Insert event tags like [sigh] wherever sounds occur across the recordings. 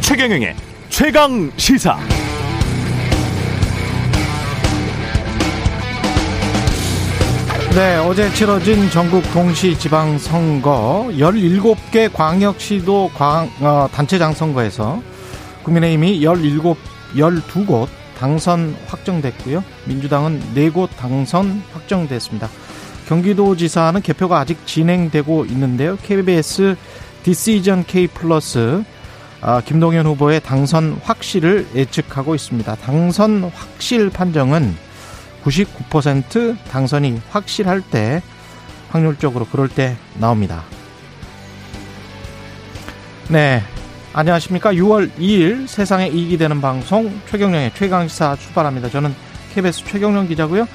최경영의 최강 시사. 네, 어제 치러진 전국 동시 지방 선거 17개 광역시도 광, 어, 단체장 선거에서 국민의힘이 17, 12곳 당선 확정됐고요. 민주당은 4곳 당선 확정됐습니다. 경기도지사는 개표가 아직 진행되고 있는데요. KBS 디시전 K 플러스 아, 김동연 후보의 당선 확실을 예측하고 있습니다. 당선 확실 판정은 99% 당선이 확실할 때 확률적으로 그럴 때 나옵니다. 네. 안녕하십니까. 6월 2일 세상에 이익이 되는 방송 최경령의 최강시사 출발합니다. 저는 KBS 최경령 기자고요.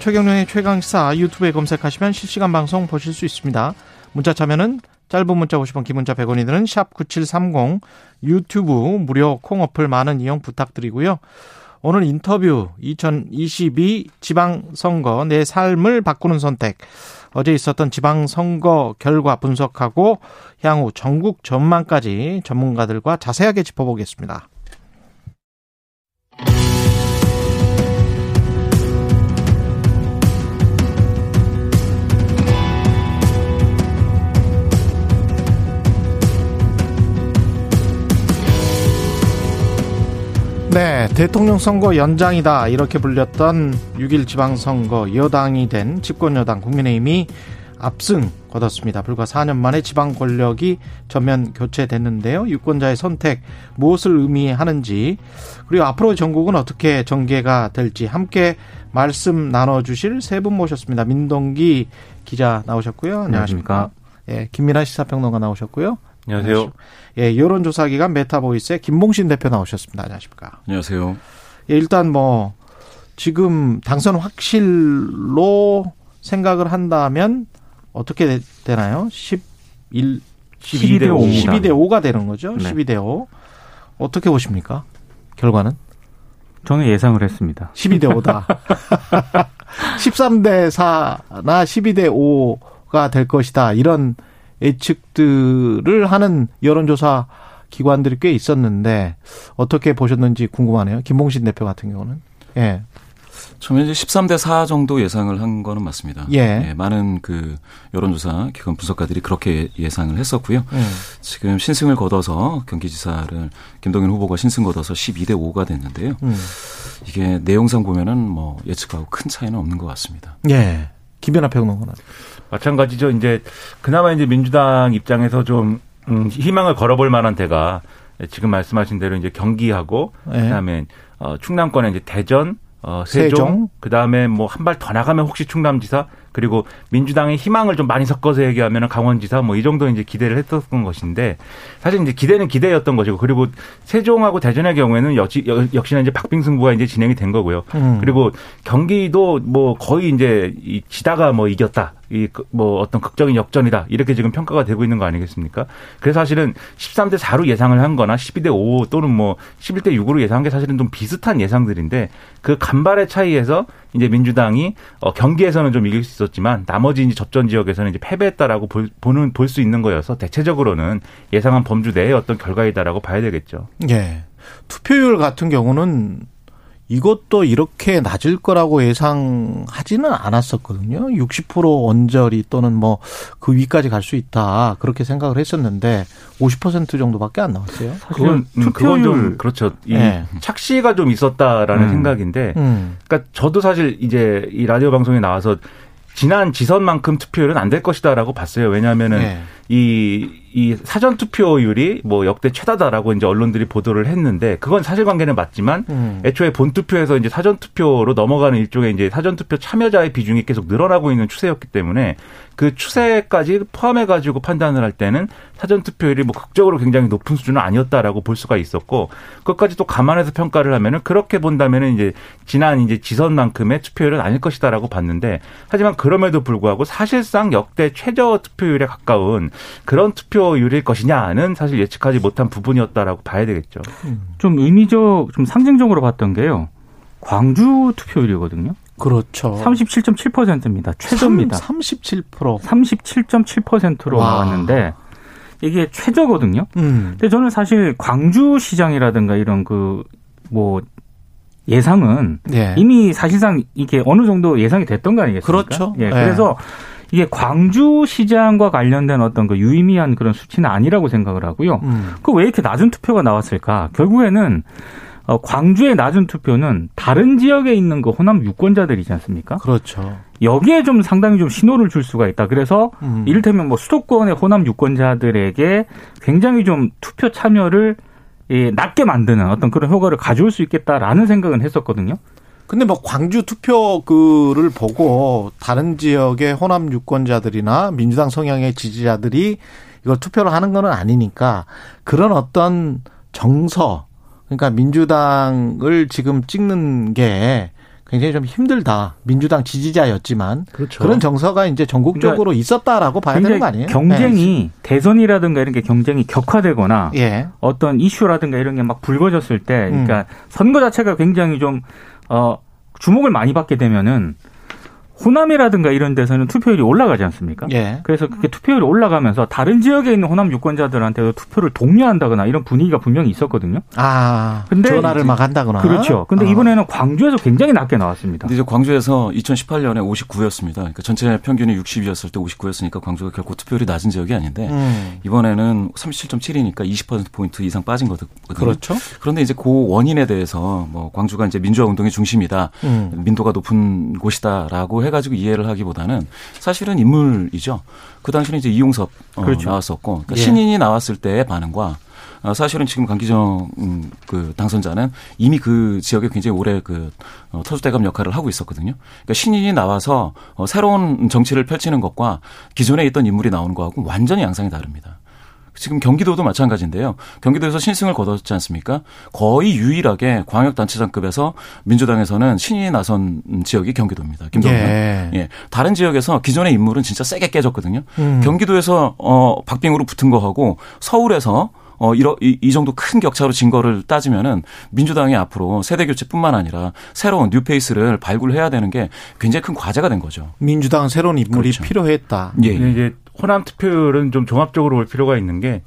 최경령의 최강시사 유튜브에 검색하시면 실시간 방송 보실 수 있습니다. 문자 참여는 짧은 문자 50원, 기문자 100원이 드는 샵 9730 유튜브 무료 콩 어플 많은 이용 부탁드리고요. 오늘 인터뷰 2022 지방선거 내 삶을 바꾸는 선택 어제 있었던 지방선거 결과 분석하고 향후 전국 전망까지 전문가들과 자세하게 짚어보겠습니다. 대통령 선거 연장이다 이렇게 불렸던 6일 지방선거 여당이 된 집권여당 국민의힘이 압승 거뒀습니다. 불과 4년 만에 지방 권력이 전면 교체됐는데요. 유권자의 선택 무엇을 의미하는지 그리고 앞으로 전국은 어떻게 전개가 될지 함께 말씀 나눠주실 세 분 모셨습니다. 민동기 기자 나오셨고요. 안녕하십니까? 예, 김민아 시사평론가 나오셨고요. 안녕하세요. 예, 여론조사 기관 메타보이스의 김봉신 대표 나오셨습니다. 안녕하십니까. 안녕하세요. 예, 일단 뭐, 지금 당선 확실로 생각을 한다면 어떻게 되나요? 11, 12대 5입니다. 12대 5가 되는 거죠. 네. 12대 5. 어떻게 보십니까? 결과는? 저는 예상을 했습니다. 12대 5다. 13대 4나 12대 5가 될 것이다. 이런 예측들을 하는 여론조사 기관들이 꽤 있었는데 어떻게 보셨는지 궁금하네요. 김봉신 대표 같은 경우는. 예. 처음에 이제 13대 4 정도 예상을 한 거는 맞습니다. 예. 많은 그 여론조사 기관 분석가들이 그렇게 예상을 했었고요. 음. 지금 신승을 거둬서 경기지사를 김동연 후보가 신승 거둬서 12대 5가 됐는데요. 음. 이게 내용상 보면은 뭐 예측하고 큰 차이는 없는 것 같습니다. 예. 김연아 평론가는. 마찬가지죠. 이제 그나마 이제 민주당 입장에서 좀 음, 희망을 걸어볼 만한 데가 지금 말씀하신 대로 이제 경기하고 예. 그다음에 어, 충남권에 이제 대전, 어, 세종, 세종. 그다음에 뭐 한 발 더 나가면 혹시 충남지사 그리고 민주당의 희망을 좀 많이 섞어서 얘기하면 강원지사 뭐 이 정도 이제 기대를 했었던 것인데 사실 이제 기대는 기대였던 것이고 그리고 세종하고 대전의 경우에는 역시 역시나 이제 박빙승부가 이제 진행이 된 거고요. 음. 그리고 경기도 뭐 거의 이제 이 지다가 뭐 이겼다. 이 뭐 어떤 극적인 역전이다. 이렇게 지금 평가가 되고 있는 거 아니겠습니까? 그래서 사실은 13대 4로 예상을 한 거나 12대 5 또는 뭐 11대 6으로 예상한 게 사실은 좀 비슷한 예상들인데 그 간발의 차이에서 이제 민주당이 어 경기에서는 좀 이길 수 있었지만 나머지 이제 접전 지역에서는 이제 패배했다라고 볼, 보는 볼 수 있는 거여서 대체적으로는 예상한 범주 내의 어떤 결과이다라고 봐야 되겠죠. 예. 투표율 같은 경우는 이것도 이렇게 낮을 거라고 예상하지는 않았었거든요. 60% 언저리 또는 뭐 그 위까지 갈 수 있다. 그렇게 생각을 했었는데 50% 정도밖에 안 나왔어요. 그건 음, 그건 좀 그렇죠. 이 네. 착시가 좀 있었다라는 음. 생각인데 음. 그러니까 저도 사실 이제 이 라디오 방송에 나와서 지난 지선만큼 투표율은 안 될 것이다라고 봤어요. 왜냐하면은 예. 이, 이 사전 투표율이 뭐 역대 최다다라고 이제 언론들이 보도를 했는데 그건 사실관계는 맞지만 음. 애초에 본 투표에서 이제 사전 투표로 넘어가는 일종의 이제 사전 투표 참여자의 비중이 계속 늘어나고 있는 추세였기 때문에 그 추세까지 포함해 가지고 판단을 할 때는 사전 투표율이 뭐 극적으로 굉장히 높은 수준은 아니었다라고 볼 수가 있었고 그것까지 또 감안해서 평가를 하면은 그렇게 본다면은 이제 지난 이제 지선만큼의 투표율은 아닐 것이다라고 봤는데 하지만 그럼에도 불구하고 사실상 역대 최저 투표율에 가까운 그런 투표 율일 것이냐는 사실 예측하지 못한 부분이었다라고 봐야 되겠죠. 좀 의미적, 좀 상징적으로 봤던 게요. 광주 투표율이거든요. 그렇죠. 37.7%입니다. 최저입니다. 37%. 37.7%로 와. 나왔는데 이게 최저거든요. 음. 근데 저는 사실 광주 시장이라든가 이런 그 뭐 예상은 예. 이미 사실상 이게 어느 정도 예상이 됐던 거 아니겠습니까? 그렇죠. 예. 예. 그래서 이게 광주 시장과 관련된 어떤 그 유의미한 그런 수치는 아니라고 생각을 하고요. 음. 그왜 이렇게 낮은 투표가 나왔을까? 결국에는 어, 광주의 낮은 투표는 다른 지역에 있는 그 호남 유권자들이지 않습니까? 그렇죠. 여기에 좀 상당히 좀 신호를 줄 수가 있다. 그래서 음. 이를테면 뭐 수도권의 호남 유권자들에게 굉장히 좀 투표 참여를 예, 낮게 만드는 어떤 그런 효과를 가져올 수 있겠다라는 생각은 했었거든요. 근데 뭐 광주 투표글을 보고 다른 지역의 호남 유권자들이나 민주당 성향의 지지자들이 이걸 투표를 하는 거는 아니니까 그런 어떤 정서 그러니까 민주당을 지금 찍는 게 굉장히 좀 힘들다. 민주당 지지자였지만 그렇죠. 그런 정서가 이제 전국적으로 있었다라고 봐야 되는 거 아니에요? 그러니까 경쟁이 대선이라든가 이런 게 경쟁이 격화되거나 네. 예. 어떤 이슈라든가 이런 게 막 불거졌을 때, 음. 그러니까 선거 자체가 굉장히 좀, 어, 주목을 많이 받게 되면은 호남이라든가 이런 데서는 투표율이 올라가지 않습니까? 예. 그래서 그게 투표율이 올라가면서 다른 지역에 있는 호남 유권자들한테도 투표를 독려한다거나 이런 분위기가 분명히 있었거든요. 아, 근데 전화를 막 한다거나. 그렇죠. 근데 어. 이번에는 광주에서 굉장히 낮게 나왔습니다. 근데 이제 광주에서 2018년에 59였습니다. 그러니까 전체 평균이 60이었을 때 59였으니까 광주가 결코 투표율이 낮은 지역이 아닌데 음. 이번에는 37.7이니까 20% 포인트 이상 빠진 거거든요. 그렇죠. 그런데 이제 그 원인에 대해서 뭐 광주가 이제 민주화 운동의 중심이다, 음. 민도가 높은 곳이다라고 해 가지고 이해를 하기보다는 사실은 인물이죠. 그 당시는 이제 이용섭 어, 그렇죠. 나왔었고 그러니까 예. 신인이 나왔을 때의 반응과 어, 사실은 지금 강기정 음, 그 당선자는 이미 그 지역에 굉장히 오래 그 어, 터줏대감 역할을 하고 있었거든요. 그러니까 신인이 나와서 어, 새로운 정치를 펼치는 것과 기존에 있던 인물이 나오는 거하고 완전히 양상이 다릅니다. 지금 경기도도 마찬가지인데요. 경기도에서 신승을 거뒀지 않습니까? 거의 유일하게 광역단체장급에서 민주당에서는 신인이 나선 지역이 경기도입니다. 김동연. 예. 예. 다른 지역에서 기존의 인물은 진짜 세게 깨졌거든요. 음. 경기도에서 어 박빙으로 붙은 거하고 서울에서 어 이러 이, 이 정도 큰 격차로 진 거를 따지면은 민주당이 앞으로 세대 교체뿐만 아니라 새로운 뉴페이스를 발굴해야 되는 게 굉장히 큰 과제가 된 거죠. 민주당 새로운 인물이 그렇죠. 필요했다. 예. 근데 이제 호남 투표율은 좀 종합적으로 볼 필요가 있는 게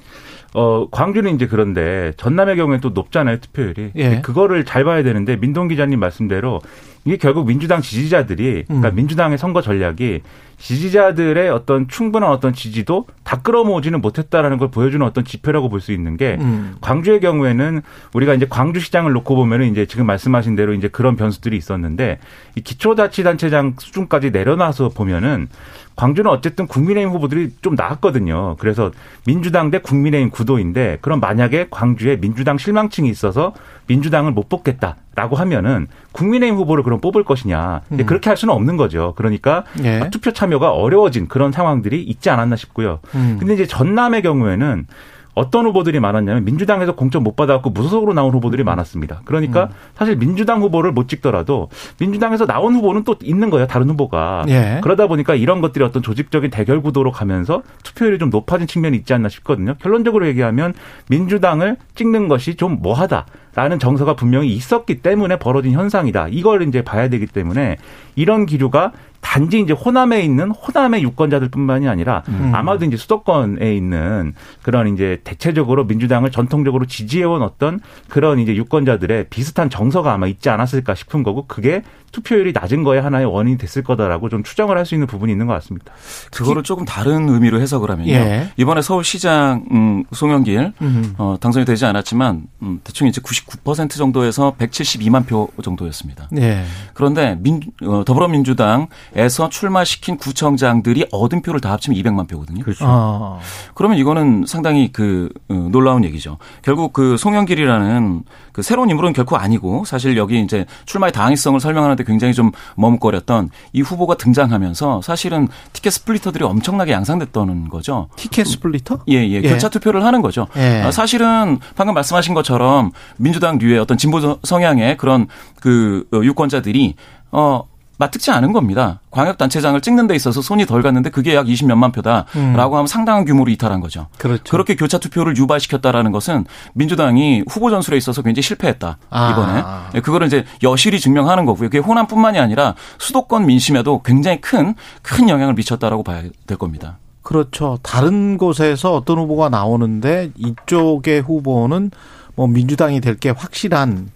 어, 광주는 이제 그런데 전남의 경우에 또 높잖아요, 투표율이. 예. 그거를 잘 봐야 되는데 민동 기자님 말씀대로 이게 결국 민주당 지지자들이 그러니까 음. 민주당의 선거 전략이 지지자들의 어떤 충분한 어떤 지지도 다 끌어모으지는 못했다라는 걸 보여주는 어떤 지표라고 볼 수 있는 게 음. 광주의 경우에는 우리가 이제 광주 시장을 놓고 보면은 이제 지금 말씀하신 대로 이제 그런 변수들이 있었는데 이 기초자치단체장 수준까지 내려놔서 보면은 광주는 어쨌든 국민의힘 후보들이 좀 나았거든요. 그래서 민주당 대 국민의힘 구도인데 그럼 만약에 광주에 민주당 실망층이 있어서 민주당을 못 뽑겠다 라고 하면은 국민의힘 후보를 그럼 뽑을 것이냐. 근데 음. 그렇게 할 수는 없는 거죠. 그러니까 예. 투표 참여가 어려워진 그런 상황들이 있지 않았나 싶고요. 음. 근데 이제 전남의 경우에는 어떤 후보들이 많았냐면 민주당에서 공천 못 받아갖고 무소속으로 나온 후보들이 많았습니다. 그러니까 사실 민주당 후보를 못 찍더라도 민주당에서 나온 후보는 또 있는 거예요. 다른 후보가. 예. 그러다 보니까 이런 것들이 어떤 조직적인 대결 구도로 가면서 투표율이 좀 높아진 측면이 있지 않나 싶거든요. 결론적으로 얘기하면 민주당을 찍는 것이 좀 뭐하다 라는 정서가 분명히 있었기 때문에 벌어진 현상이다. 이걸 이제 봐야 되기 때문에 이런 기류가 단지 이제 호남에 있는 호남의 유권자들뿐만이 아니라 음. 아마도 이제 수도권에 있는 그런 이제 대체적으로 민주당을 전통적으로 지지해온 어떤 그런 이제 유권자들의 비슷한 정서가 아마 있지 않았을까 싶은 거고 그게 투표율이 낮은 거에 하나의 원인이 됐을 거다라고 좀 추정을 할 수 있는 부분이 있는 것 같습니다. 그거를 조금 다른 의미로 해석을 하면요. 예. 이번에 서울시장 음, 송영길 음. 어, 당선이 되지 않았지만 음, 대충 이제 99% 정도에서 172만 표 정도였습니다. 예. 그런데 민, 어, 더불어민주당에서 출마시킨 구청장들이 얻은 표를 다 합치면 200만 표거든요. 그렇죠. 어. 그러면 이거는 상당히 그 어, 놀라운 얘기죠. 결국 그 송영길이라는 그 새로운 인물은 결코 아니고 사실 여기 이제 출마의 당위성을 설명하는데 굉장히 좀 머뭇거렸던 이 후보가 등장하면서 사실은 ticket splitter들이 엄청나게 양산됐다는 거죠. ticket splitter? 예, 예. 교차 투표를 하는 거죠. 예. 아, 사실은 방금 말씀하신 것처럼 민주당 류의 어떤 진보 성향의 그런 그 어, 유권자들이 어 맞듣지 않은 겁니다. 광역단체장을 찍는 데 있어서 손이 덜 갔는데 그게 약 20몇만 표다라고 음. 하면 상당한 규모로 이탈한 거죠. 그렇죠. 그렇게 교차 투표를 유발시켰다라는 것은 민주당이 후보 전술에 있어서 굉장히 실패했다. 아. 이번에. 예, 그거를 이제 여실히 증명하는 거고요. 그게 호남뿐만이 아니라 수도권 민심에도 굉장히 큰, 큰 영향을 미쳤다라고 봐야 될 겁니다. 그렇죠. 다른 곳에서 어떤 후보가 나오는데 이쪽의 후보는 뭐 민주당이 될 게 확실한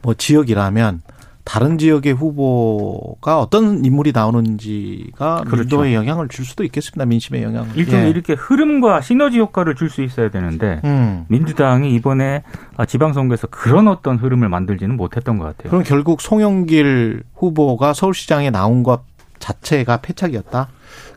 뭐 지역이라면 다른 지역의 후보가 어떤 인물이 나오는지가 그렇죠. 민도에 영향을 줄 수도 있겠습니다. 민심에 영향을. 일종의 예. 이렇게 흐름과 시너지 효과를 줄 수 있어야 되는데 음. 민주당이 이번에 아, 지방선거에서 그런 어떤 흐름을 만들지는 못했던 것 같아요. 그럼 결국 송영길 후보가 서울시장에 나온 것 자체가 패착이었다.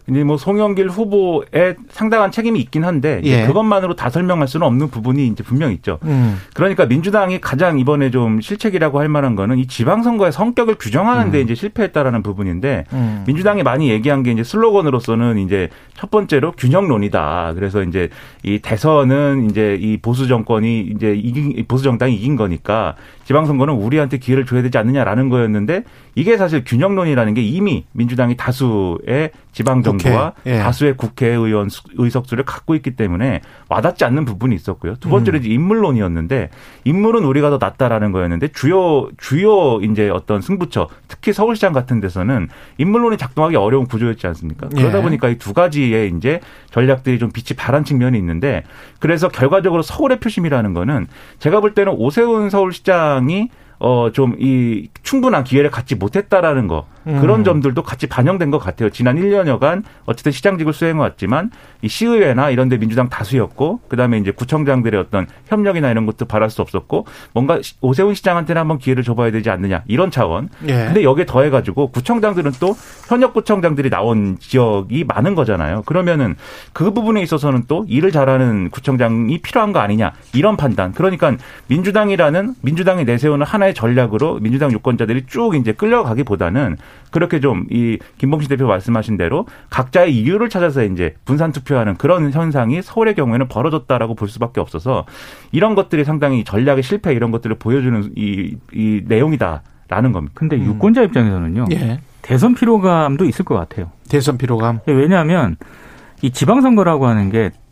이제 뭐 송영길 후보에 상당한 책임이 있긴 한데 예. 그것만으로 다 설명할 수는 없는 부분이 이제 분명 있죠. 음. 그러니까 민주당이 가장 이번에 좀 실책이라고 할 만한 거는 이 지방선거의 성격을 규정하는 데 이제 실패했다라는 부분인데 음. 민주당이 많이 얘기한 게 이제 슬로건으로서는 이제 첫 번째로 균형론이다. 그래서 이제 이 대선은 이제 이 보수 정권이 이제 이긴 보수 정당이 이긴 거니까 지방선거는 우리한테 기회를 줘야 되지 않느냐라는 거였는데 이게 사실 균형론이라는 게 이미 민주당이 다수의 지방 정부와 국회, 예. 다수의 국회의원 수- 의석수를 갖고 있기 때문에 와닿지 않는 부분이 있었고요. 두 번째로 이제 인물론이었는데 인물은 우리가 더 낫다라는 거였는데 주요 주요 이제 어떤 승부처 특히 서울시장 같은 데서는 인물론이 작동하기 어려운 구조였지 않습니까? 그러다 예. 보니까 이 두 가지의 이제 전략들이 좀 빛이 발한 측면이 있는데 그래서 결과적으로 서울의 표심이라는 거는 제가 볼 때는 오세훈 서울시장이 어 좀 이 충분한 기회를 갖지 못했다라는 거 그런 음. 점들도 같이 반영된 것 같아요. 지난 1년여간 어쨌든 시장직을 수행해 왔지만 이 시의회나 이런 데 민주당 다수였고 그 다음에 이제 구청장들의 어떤 협력이나 이런 것도 바랄 수 없었고 뭔가 시- 오세훈 시장한테는 한번 기회를 줘봐야 되지 않느냐 이런 차원. 예. 근데 여기에 더해 가지고 구청장들은 또 현역 구청장들이 나온 지역이 많은 거잖아요. 그러면은 그 부분에 있어서는 또 일을 잘하는 구청장이 필요한 거 아니냐 이런 판단. 그러니까 민주당이라는 민주당이 내세우는 하나의 전략으로 민주당 유권자들이 쭉 이제 끌려가기보다는 그렇게 좀 이 김봉신 대표 말씀하신 대로 각자의 이유를 찾아서 이제 분산 투표하는 그런 현상이 서울의 경우에는 벌어졌다라고 볼 수밖에 없어서 이런 것들이 상당히 전략의 실패 이런 것들을 보여주는 이, 이 내용이다라는 겁니다. 근데 유권자 입장에서는요. 예. 대선 피로감도 있을 것 같아요. 대선 피로감. 왜냐하면 이 지방선거라고 하는 게 어,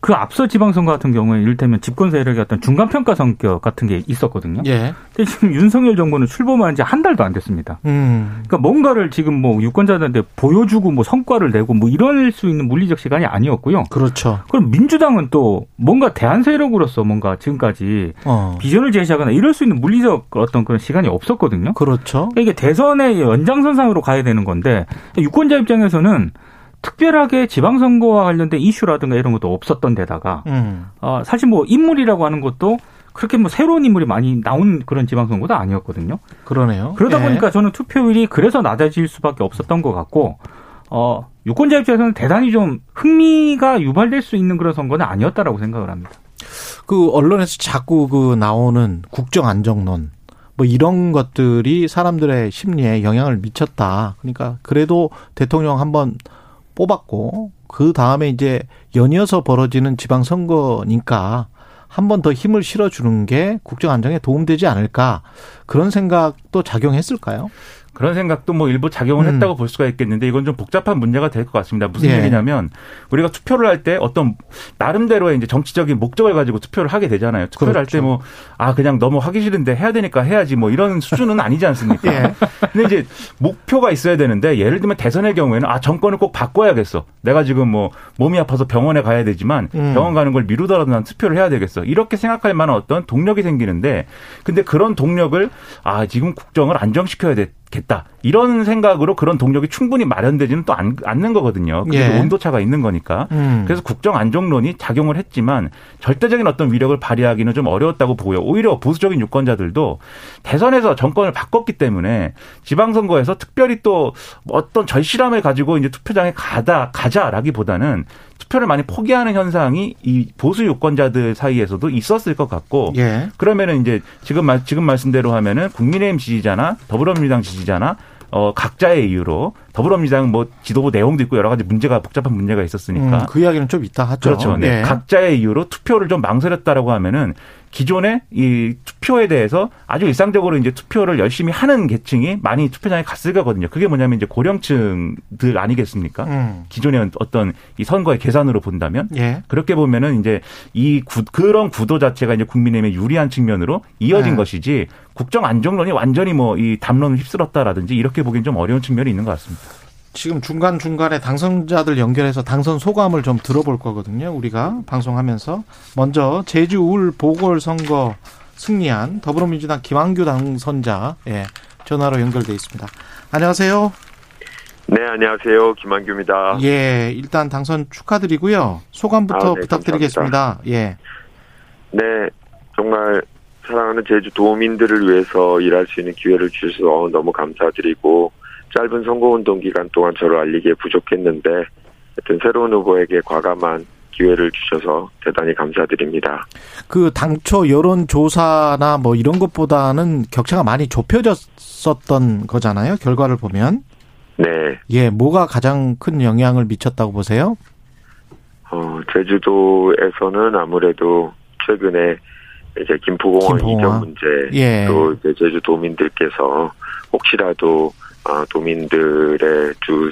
그 앞서 지방선거 같은 경우에 이를테면 집권 세력의 어떤 중간평가 성격 같은 게 있었거든요. 예. 근데 지금 윤석열 정부는 출범한 지 한 달도 안 됐습니다. 음. 그러니까 뭔가를 지금 뭐 유권자들한테 보여주고 뭐 성과를 내고 뭐 이럴 수 있는 물리적 시간이 아니었고요. 그렇죠. 그럼 민주당은 또 뭔가 대한 세력으로서 뭔가 지금까지 어. 비전을 제시하거나 이럴 수 있는 물리적 어떤 그런 시간이 없었거든요. 그렇죠. 그러니까 이게 대선의 연장선상으로 가야 되는 건데 유권자 입장에서는 특별하게 지방선거와 관련된 이슈라든가 이런 것도 없었던 데다가 음. 어, 사실 뭐 인물이라고 하는 것도 그렇게 뭐 새로운 인물이 많이 나온 그런 지방선거도 아니었거든요. 그러네요. 그러다 예. 보니까 저는 투표율이 그래서 낮아질 수밖에 없었던 것 같고 어, 유권자 입장에서는 대단히 좀 흥미가 유발될 수 있는 그런 선거는 아니었다라고 생각을 합니다. 그 언론에서 자꾸 그 나오는 국정 안정론 뭐 이런 것들이 사람들의 심리에 영향을 미쳤다. 그러니까 그래도 대통령 한번 뽑았고 그 다음에 이제 연이어서 벌어지는 지방 선거니까 한 번 더 힘을 실어주는 게 국정 안정에 도움되지 않을까 그런 생각도 작용했을까요? 그런 생각도 뭐 일부 작용을 음. 했다고 볼 수가 있겠는데 이건 좀 복잡한 문제가 될 것 같습니다. 무슨 예. 얘기냐면 우리가 투표를 할 때 어떤 나름대로의 이제 정치적인 목적을 가지고 투표를 하게 되잖아요. 투표를 할 그렇죠. 때뭐 아 그냥 너무 하기 싫은데 해야 되니까 해야지 뭐 이런 수준은 아니지 않습니까? [laughs] 예. 근데 이제 목표가 있어야 되는데 예를 들면 대선의 경우에는 아 정권을 꼭 바꿔야겠어. 내가 지금 뭐 몸이 아파서 병원에 가야 되지만 음. 병원 가는 걸 미루더라도 난 투표를 해야 되겠어. 이렇게 생각할 만한 어떤 동력이 생기는데 근데 그런 동력을 아 지금 국정을 안정시켜야 되 겠다. 이런 생각으로 그런 동력이 충분히 마련되지는 또 않, 않는 거거든요. 그게 예. 온도차가 있는 거니까. 음. 그래서 국정 안정론이 작용을 했지만 절대적인 어떤 위력을 발휘하기는 좀 어려웠다고 보고요. 오히려 보수적인 유권자들도 대선에서 정권을 바꿨기 때문에 지방선거에서 특별히 또 어떤 절실함을 가지고 이제 투표장에 가다 가자라기보다는 투표를 많이 포기하는 현상이 이 보수 유권자들 사이에서도 있었을 것 같고 예. 그러면은 이제 지금 말 지금 말씀대로 하면은 국민의힘 지지자나 더불어민주당 지지자나 어 각자의 이유로 더불어민주당 뭐 지도부 내용도 있고 여러 가지 문제가 복잡한 문제가 있었으니까 음, 그 이야기는 좀 이따 하죠. 그렇죠. 네. 예. 각자의 이유로 투표를 좀 망설였다라고 하면은 기존에 이 투표에 대해서 아주 일상적으로 이제 투표를 열심히 하는 계층이 많이 투표장에 갔을 거거든요. 그게 뭐냐면 이제 고령층들 아니겠습니까? 음. 기존의 어떤 이 선거의 계산으로 본다면 예. 그렇게 보면은 이제 이 구, 그런 구도 자체가 이제 국민의힘에 유리한 측면으로 이어진 네. 것이지 국정 안정론이 완전히 뭐 이 담론을 휩쓸었다라든지 이렇게 보기엔 좀 어려운 측면이 있는 것 같습니다. 지금 중간중간에 당선자들 연결해서 당선 소감을 좀 들어볼 거거든요. 우리가 방송하면서. 먼저 제주 울 보궐선거 승리한 더불어민주당 김한규 당선자 예, 전화로 연결돼 있습니다. 안녕하세요. 네, 안녕하세요. 김한규입니다. 예, 일단 당선 축하드리고요. 소감부터 아, 네, 부탁드리겠습니다. 예. 네, 정말 사랑하는 제주 도민들을 위해서 일할 수 있는 기회를 주셔서 너무 감사드리고 짧은 선거운동 기간 동안 저를 알리기에 부족했는데 하여튼 새로운 후보에게 과감한 기회를 주셔서 대단히 감사드립니다. 그 당초 여론 조사나 뭐 이런 것보다는 격차가 많이 좁혀졌었던 거잖아요. 결과를 보면. 네, 예, 뭐가 가장 큰 영향을 미쳤다고 보세요? 어, 제주도에서는 아무래도 최근에 이제 김포공원 김포공원. 이전 문제 예. 또 이제 제주 도민들께서 혹시라도 어, 도민들의 주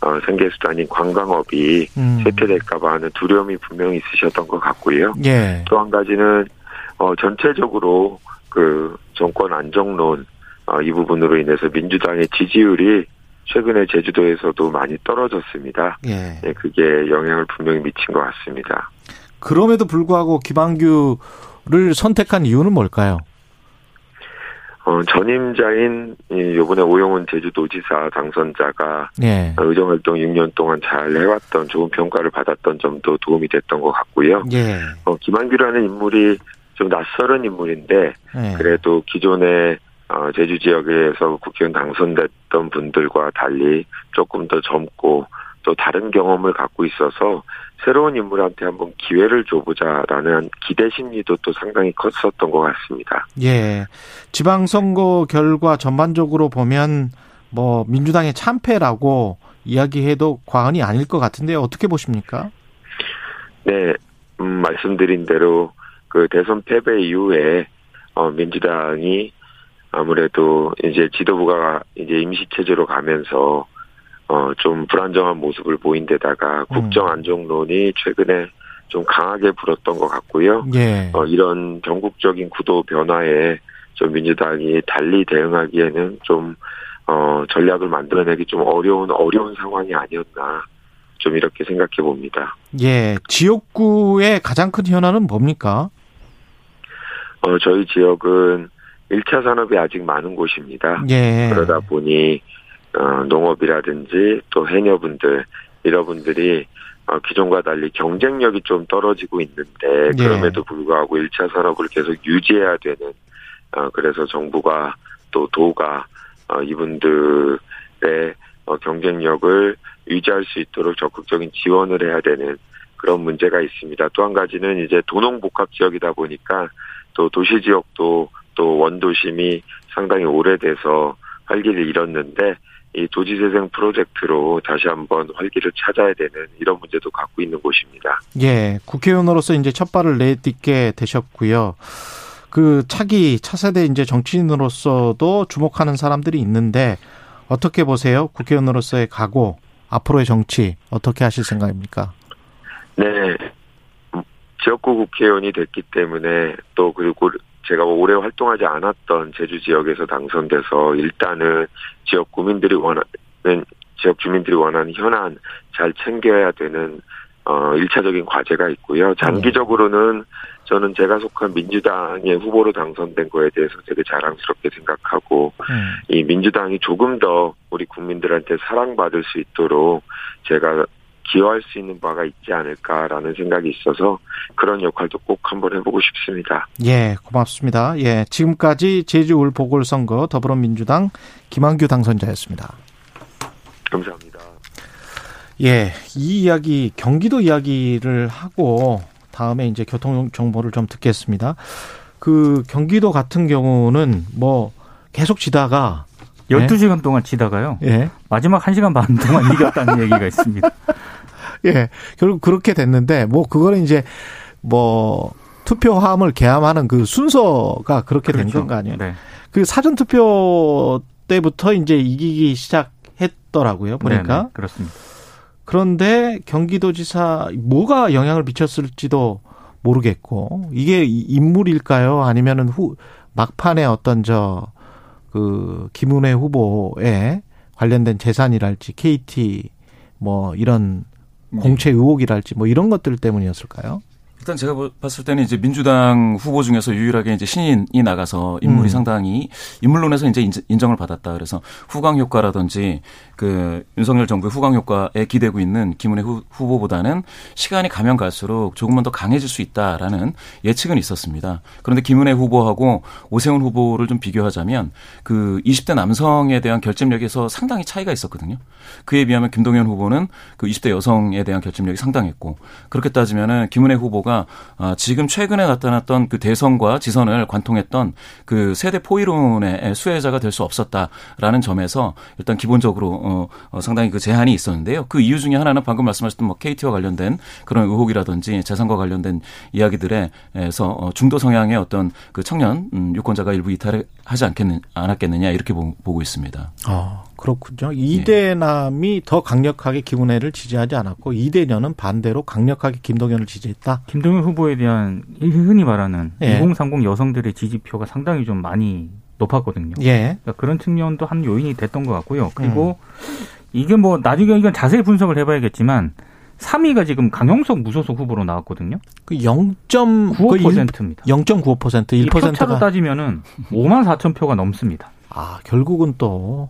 어, 생계 수단인 관광업이 음. 쇠퇴될까봐 하는 두려움이 분명히 있으셨던 것 같고요. 예. 또한 가지는 어, 전체적으로 그 정권 안정론 어, 이 부분으로 인해서 민주당의 지지율이 최근에 제주도에서도 많이 떨어졌습니다. 예. 네, 그게 영향을 분명히 미친 것 같습니다. 그럼에도 불구하고 김한규를 선택한 이유는 뭘까요? 어, 전임자인 이 요번에 오영훈 제주도지사 당선자가 예. 의정활동 6년 동안 잘 해왔던 좋은 평가를 받았던 점도 도움이 됐던 것 같고요. 예. 어, 김한규라는 인물이 좀 낯설은 인물인데 예. 그래도 기존에 어, 제주 지역에서 국회의원 당선됐던 분들과 달리 조금 더 젊고 또 다른 경험을 갖고 있어서 새로운 인물한테 한번 기회를 줘보자라는 기대 심리도 또 상당히 컸었던 것 같습니다. 예. 지방선거 결과 전반적으로 보면 뭐 민주당의 참패라고 이야기해도 과언이 아닐 것 같은데 어떻게 보십니까? 네, 음, 말씀드린 대로 그 대선 패배 이후에 어, 민주당이 아무래도 이제 지도부가 이제 임시 체제로 가면서 어, 좀 불안정한 모습을 보인 데다가 국정 안정론이 최근에 좀 강하게 불었던 것 같고요. 예. 어, 이런 전국적인 구도 변화에 좀 민주당이 달리 대응하기에는 좀 어, 전략을 만들어내기 좀 어려운 어려운 상황이 아니었나 좀 이렇게 생각해 봅니다. 예. 지역구의 가장 큰 현안은 뭡니까? 어, 저희 지역은 1차 산업이 아직 많은 곳입니다. 예. 그러다 보니 어, 농업이라든지 또 해녀분들 이런 분들이 어, 기존과 달리 경쟁력이 좀 떨어지고 있는데 예. 그럼에도 불구하고 1차 산업을 계속 유지해야 되는 어, 그래서 정부가 또 도가 어, 이분들의 어, 경쟁력을 유지할 수 있도록 적극적인 지원을 해야 되는 그런 문제가 있습니다. 또 한 가지는 이제 도농복합 지역이다 보니까 또 도시 지역도 또 원도심이 상당히 오래돼서 활기를 잃었는데 이 도지재생 프로젝트로 다시 한번 활기를 찾아야 되는 이런 문제도 갖고 있는 곳입니다. 예. 국회의원으로서 이제 첫 발을 내딛게 되셨고요. 그 차기 차세대 이제 정치인으로서도 주목하는 사람들이 있는데 어떻게 보세요? 국회의원으로서의 각오, 앞으로의 정치 어떻게 하실 생각입니까? 네. 지역구 국회의원이 됐기 때문에 또 그리고 제가 오래 활동하지 않았던 제주 지역에서 당선돼서 일단은 지역 구민들이 원하는 지역 주민들이 원하는 현안 잘 챙겨야 되는 어 일차적인 과제가 있고요. 장기적으로는 저는 제가 속한 민주당의 후보로 당선된 거에 대해서 되게 자랑스럽게 생각하고 음. 이 민주당이 조금 더 우리 국민들한테 사랑받을 수 있도록 제가 기여할 수 있는 바가 있지 않을까라는 생각이 있어서 그런 역할도 꼭 한번 해보고 싶습니다. 예, 고맙습니다. 예, 지금까지 제주 울 보궐선거 더불어민주당 김한규 당선자였습니다. 감사합니다. 예, 이 이야기 경기도 이야기를 하고 다음에 이제 교통 정보를 좀 듣겠습니다. 그 경기도 같은 경우는 뭐 계속 지다가 12시간 동안 치다가요. 예. 마지막 1시간 반 동안 이겼다는 얘기가 있습니다. [laughs] [laughs] 예. 결국 그렇게 됐는데 뭐 그거는 이제 뭐 투표함을 개함하는 그 순서가 그렇게 된 그렇죠. 건거 아니에요? 네. 그 사전 투표 때부터 이제 이기기 시작했더라고요. 보니까. 네네, 그렇습니다. 그런데 경기도지사 뭐가 영향을 미쳤을지도 모르겠고 이게 인물일까요? 아니면은 후 막판에 어떤 저 그 김은혜 후보에 관련된 재산이랄지 KT 뭐 이런 공채 의혹이랄지 뭐 이런 것들 때문이었을까요? 일단 제가 보- 봤을 때는 이제 민주당 후보 중에서 유일하게 이제 신인이 나가서 인물이 음. 상당히 인물론에서 이제 인정을 받았다. 그래서 후광 효과라든지 그 윤석열 정부의 후광 효과에 기대고 있는 김은혜 후, 후보보다는 시간이 가면 갈수록 조금만 더 강해질 수 있다라는 예측은 있었습니다. 그런데 김은혜 후보하고 오세훈 후보를 좀 비교하자면 그 20대 남성에 대한 결집력에서 상당히 차이가 있었거든요. 그에 비하면 김동연 후보는 그 20대 여성에 대한 결집력이 상당했고 그렇게 따지면은 김은혜 후보가 아, 지금 최근에 나타났던 그 대선과 지선을 관통했던 그 세대 포이론의 수혜자가 될 수 없었다라는 점에서 일단 기본적으로 어, 어, 상당히 그 제한이 있었는데요. 그 이유 중에 하나는 방금 말씀하셨던 뭐 KT와 관련된 그런 의혹이라든지 재산과 관련된 이야기들에서 어, 중도 성향의 어떤 그 청년 음, 유권자가 일부 이탈하지 않겠느, 않았겠느냐 이렇게 보, 보고 있습니다. 어, 그렇군요. 이대남이 더 강력하게 김은혜를 지지하지 않았고 이대녀는 반대로 강력하게 김동연을 지지했다. 김동연 후보에 대한 흔히 말하는 예. 2030 여성들의 지지표가 상당히 좀 많이 높았거든요. 예. 그러니까 그런 측면도 한 요인이 됐던 것 같고요. 그리고 이게 뭐 나중에 이건 자세히 분석을 해봐야겠지만 3위가 지금 강용석 무소속 후보로 나왔거든요. 그 0.95%입니다. 95%입니다. 0.95%이 표차로 1%가 따지면은 5만 4천 표가 넘습니다. 아, 결국은 또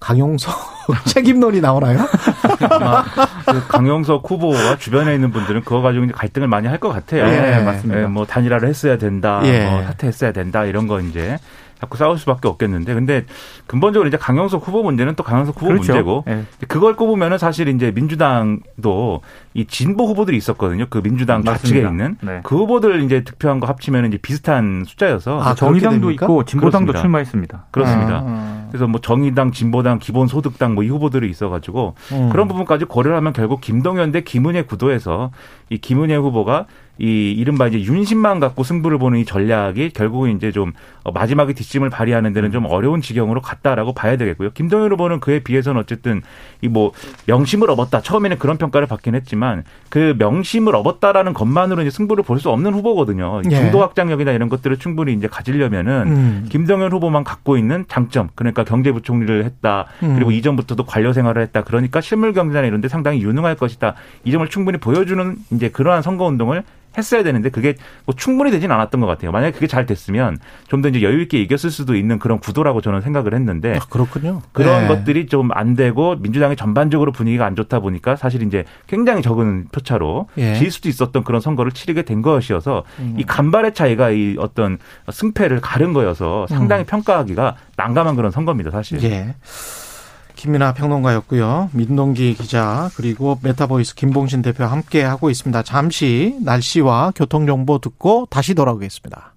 강용석 [laughs] 책임론이 나오나요? [laughs] 아마 그 강용석 후보와 주변에 있는 분들은 그거 가지고 이제 갈등을 많이 할 것 같아요. 예, 맞습니다. 예, 뭐 단일화를 했어야 된다, 예. 뭐 사퇴했어야 된다 이런 거 이제 자꾸 싸울 수밖에 없겠는데, 근데 근본적으로 이제 강용석 후보 문제는 또 강용석 후보 그렇죠. 문제고 예. 그걸 꼽으면은 사실 이제 민주당도 이 진보 후보들이 있었거든요. 그 민주당 좌측에 맞습니다. 있는 네. 그 후보들 이제 득표한 거 합치면 이제 비슷한 숫자여서 아, 정의당도 됩니까? 있고 진보당도 그렇습니다. 출마했습니다. 그렇습니다. 아, 그래서 뭐 정의당, 진보당, 기본소득당 뭐 이 후보들이 있어가지고 음. 그런 부분까지 고려를 하면 결국 김동연 대 김은혜 구도에서 이 김은혜 후보가 이 이른바 이제 윤심만 갖고 승부를 보는 이 전략이 결국은 이제 좀 어, 마지막에 뒷심을 발휘하는 데는 좀 어려운 지경으로 갔다라고 봐야 되겠고요. 김동연 후보는 그에 비해서는 어쨌든 이 뭐 명심을 얻었다. 처음에는 그런 평가를 받긴 했지만 그 명심을 얻었다라는 것만으로 이제 승부를 볼 수 없는 후보거든요. 예. 중도 확장력이나 이런 것들을 충분히 이제 가지려면은 음. 김동연 후보만 갖고 있는 장점, 그러니까 경제부총리를 했다. 음. 그리고 이전부터도 관료 생활을 했다. 그러니까 실물 경제나 이런 데 상당히 유능할 것이다. 이 점을 충분히 보여주는 이제 그러한 선거 운동을 했어야 되는데 그게 뭐 충분히 되진 않았던 것 같아요. 만약에 그게 잘 됐으면 좀 더 이제 여유 있게 이겼을 수도 있는 그런 구도라고 저는 생각을 했는데 아, 그렇군요. 그런 네. 것들이 좀 안 되고 민주당이 전반적으로 분위기가 안 좋다 보니까 사실 이제 굉장히 적은 표차로 예. 질 수도 있었던 그런 선거를 치르게 된 것이어서 음. 이 간발의 차이가 이 어떤 승패를 가른 거여서 상당히 평가하기가 난감한 그런 선거입니다, 사실. 음. 예. 김민하 평론가였고요. 민동기 기자 그리고 메타보이스 김봉신 대표 함께 하고 있습니다. 잠시 날씨와 교통 정보 듣고 다시 돌아오겠습니다.